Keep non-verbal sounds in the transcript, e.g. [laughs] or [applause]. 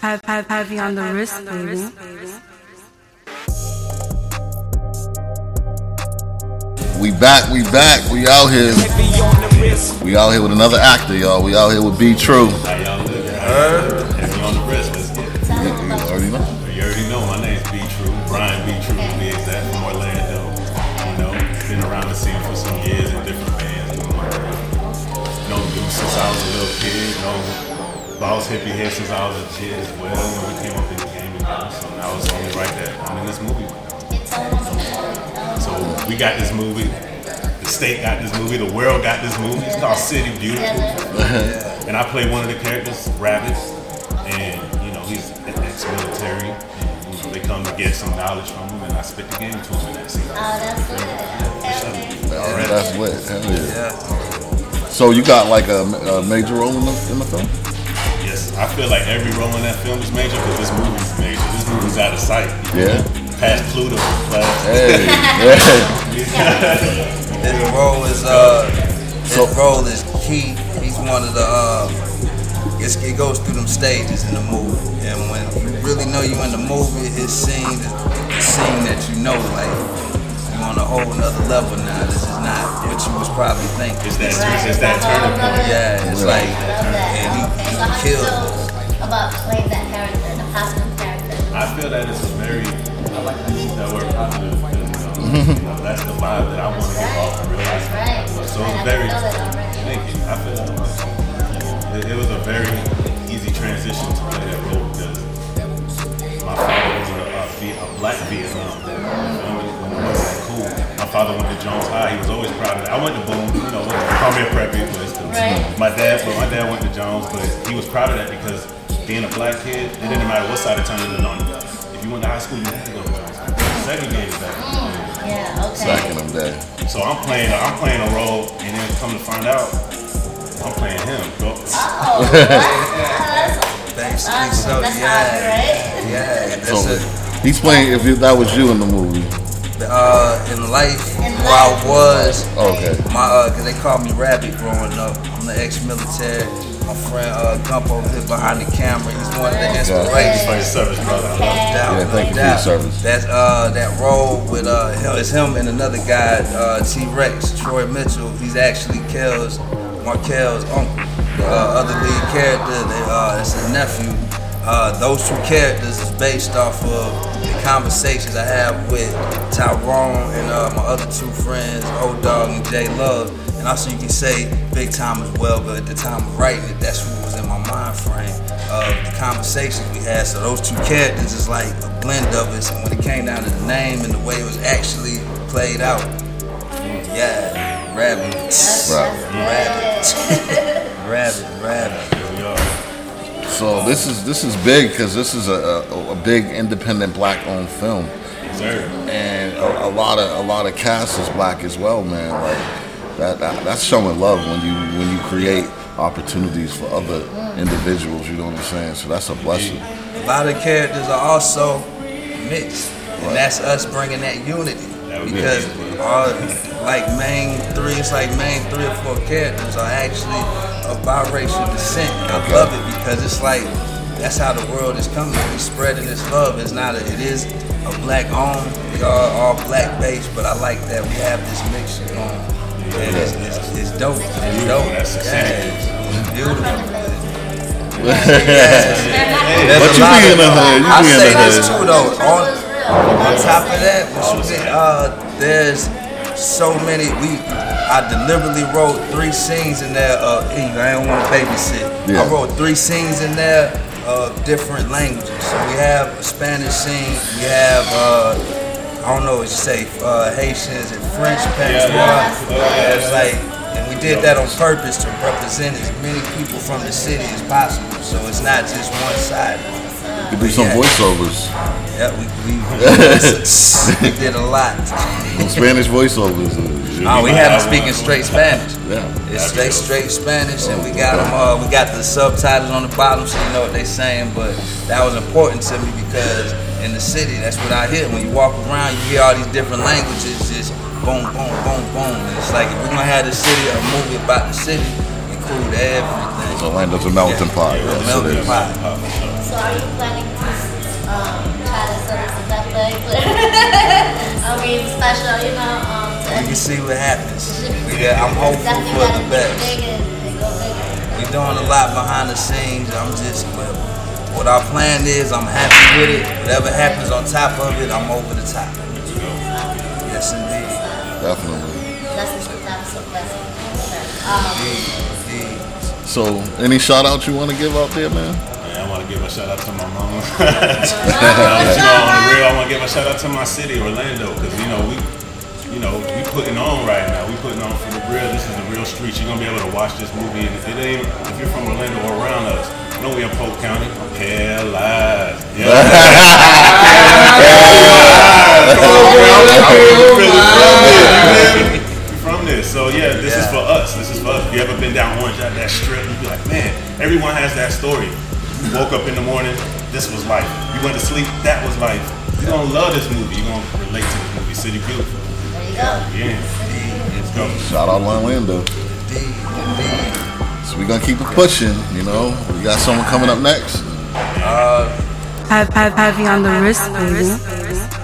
Have, have, heavy on the wrist, baby. We back, we back, we out here. We out here with another actor, y'all. We out here with B True. How y'all doing? Heard? Heavy on the wrist. Let's get it. You, you already know. You already know my name's B True, Brian B True to be exact, from Orlando. You know, been around the scene for some years in different bands. Known dude since I was a little kid. Know Boss Hippie here since I was a kid as well. You know, we came up in the game together, so now it's only right that I'm in this movie. So we got this movie. The state got this movie. The world got this movie. It's called City Beautiful. and I play one of the characters, Rabbit. And, you know, he's an ex-military. And, you know, they come to get some knowledge from him, and I spit the game to him in that scene. Oh, that's good. Alright, that's lit. Hell yeah. So you got like a, a major role in the, in the film? Yes, I feel like every role in that film is major because this movie's major. This movie's out of sight. Yeah. Past Pluto. Past, Hey, [laughs] yeah. His role is uh, his role is key. He's one of the uh, it's, it goes through them stages in the movie, and when you really know you in the movie, his scene is the scene that you know like you on a whole nother level now. This is not what you was probably thinking. It's that, it's just that turning point. Yeah, it's like and he, Okay, he so how do you feel about playing that character, the positive character? I feel that it's a very, I like to use that word positive because [laughs] mm-hmm. you know, that's the vibe that I want to give off in real life. Right. So I it's very, it thank you. I feel that. It, it was a very easy transition to play that role because my father was a, a, Viet- a black Vietnam vet. You feel? When it wasn't that cool. My father went to Jones High. He was always proud of that. I went to Boone, you know, call me a preppy, but it's the- Right. my dad, but my dad went to Jones, but he was proud of that because being a black kid, it didn't matter what side of town you lived on. If you went to high school, you had to go to Jones. Segregated back then. Yeah, okay. Back in them day. So I'm playing, I'm playing a role, and then come to find out, I'm playing him. Go- Oh, [laughs] wow. Basically, That's so that's yeah, awesome, right? yeah. That's So a, he's playing. If that was you in the movie, uh, in life, In where I was, okay. My uh, cause they called me Rabbit growing up. I'm the ex-military. My friend uh, Gump over here behind the camera. He's one of the Thanks inspirations. for your service, brother. I love Okay. you. Doubt, Yeah, thank you for doubt. your service. That's uh that role with uh him- it's him and another guy, uh T Rex, Troy Mitchell. He's actually Kel's Markel's uncle. The uh, other lead character, they, uh, it's a nephew. Uh, those two characters is based off of the conversations I have with Tyrone and uh, my other two friends, Old Dog and J Love. And also you can say Big Time as well, but at the time of writing it, that's what was in my mind frame of the conversations we had. So those two characters is like a blend of it. And when it came down to the name and the way it was actually played out, yeah, [laughs] rabbit, rabbit, rabbit, rabbit. Here we are. So this is this is big because this is a, a, a big independent black-owned film, Sir. and a, a lot of a lot of cast is black as well, man. Like that, that that's showing love when you when you create opportunities for other individuals. You know what I'm saying? So that's a blessing. A lot of characters are also mixed, and that's us bringing that unity. That would be Because amazing. all like main three, it's like main three or four characters are actually of biracial descent. And I love it because it's like that's how the world is coming. We spreading this love. It's not a, it is a black owned. We are all black based, but I like that we have this mixture going. And it's, it's, it's dope. It's dope. That's exciting. Yeah, it's beautiful. [laughs] But you be in the hood. You I be in say the this hood. too though. On, on top of that, what you think, uh, there's so many. We I deliberately wrote three scenes in there. Uh, I don't want to babysit. Yeah. I wrote three scenes in there of different languages. So we have a Spanish scene. We have uh, I don't know what you say, uh, Haitians and French patois. yeah. It's like, and we did that on purpose to represent as many people from the city as possible. So it's not just one side. You do some Yeah. voiceovers, Yeah, we, we, we [laughs] did a lot. some Spanish voiceovers. Uh, Oh, we had them speaking straight Spanish. Yeah. It's straight, straight Spanish, and we got them. Uh, we got the subtitles on the bottom, so you know what they're saying. But that was important to me because in the city, that's what I hear. When you walk around, you hear all these different languages, just boom, boom, boom, boom. And it's like if we're gonna have the city, a movie about the city, include everything. Orlando's a melting pot. Yeah, Yes, melting pot. So are you planning to um, try to sell us a Netflix? I mean, special, you know, um, to We can see what happens. Should- Yeah, I'm hopeful for the best. bigger and go bigger. We doing a lot behind the scenes. I'm just, but what our plan is, I'm happy with it. Whatever happens on top of it, I'm over the top. Yes, indeed. Definitely. Blessings on top of some blessings. Indeed, indeed. So, any shout outs you want to give out there, man? Man, I want to give a shout out to my mama. But, you know, on the real, I want to give a shout out to my city, Orlando, because you know we, you know, we putting on right now. We putting on for the real. This is the real streets. You're gonna be able to watch this movie, and it ain't if you're from Orlando or around us. You know we in Polk County. I'm. [laughs] Yeah. From this, so yeah, this is for us. This is for us. If you ever been down Orange at that strip, you be like, man, everyone has that story. You woke up in the morning, this was life. You went to sleep, that was life. You're gonna love this movie. You're gonna relate to this movie, City Beautiful. Yeah. Shout out Orlando. So, we're to keep it pushing, you know. We got someone coming up next. Uh, Have, have, heavy on the wrist, baby.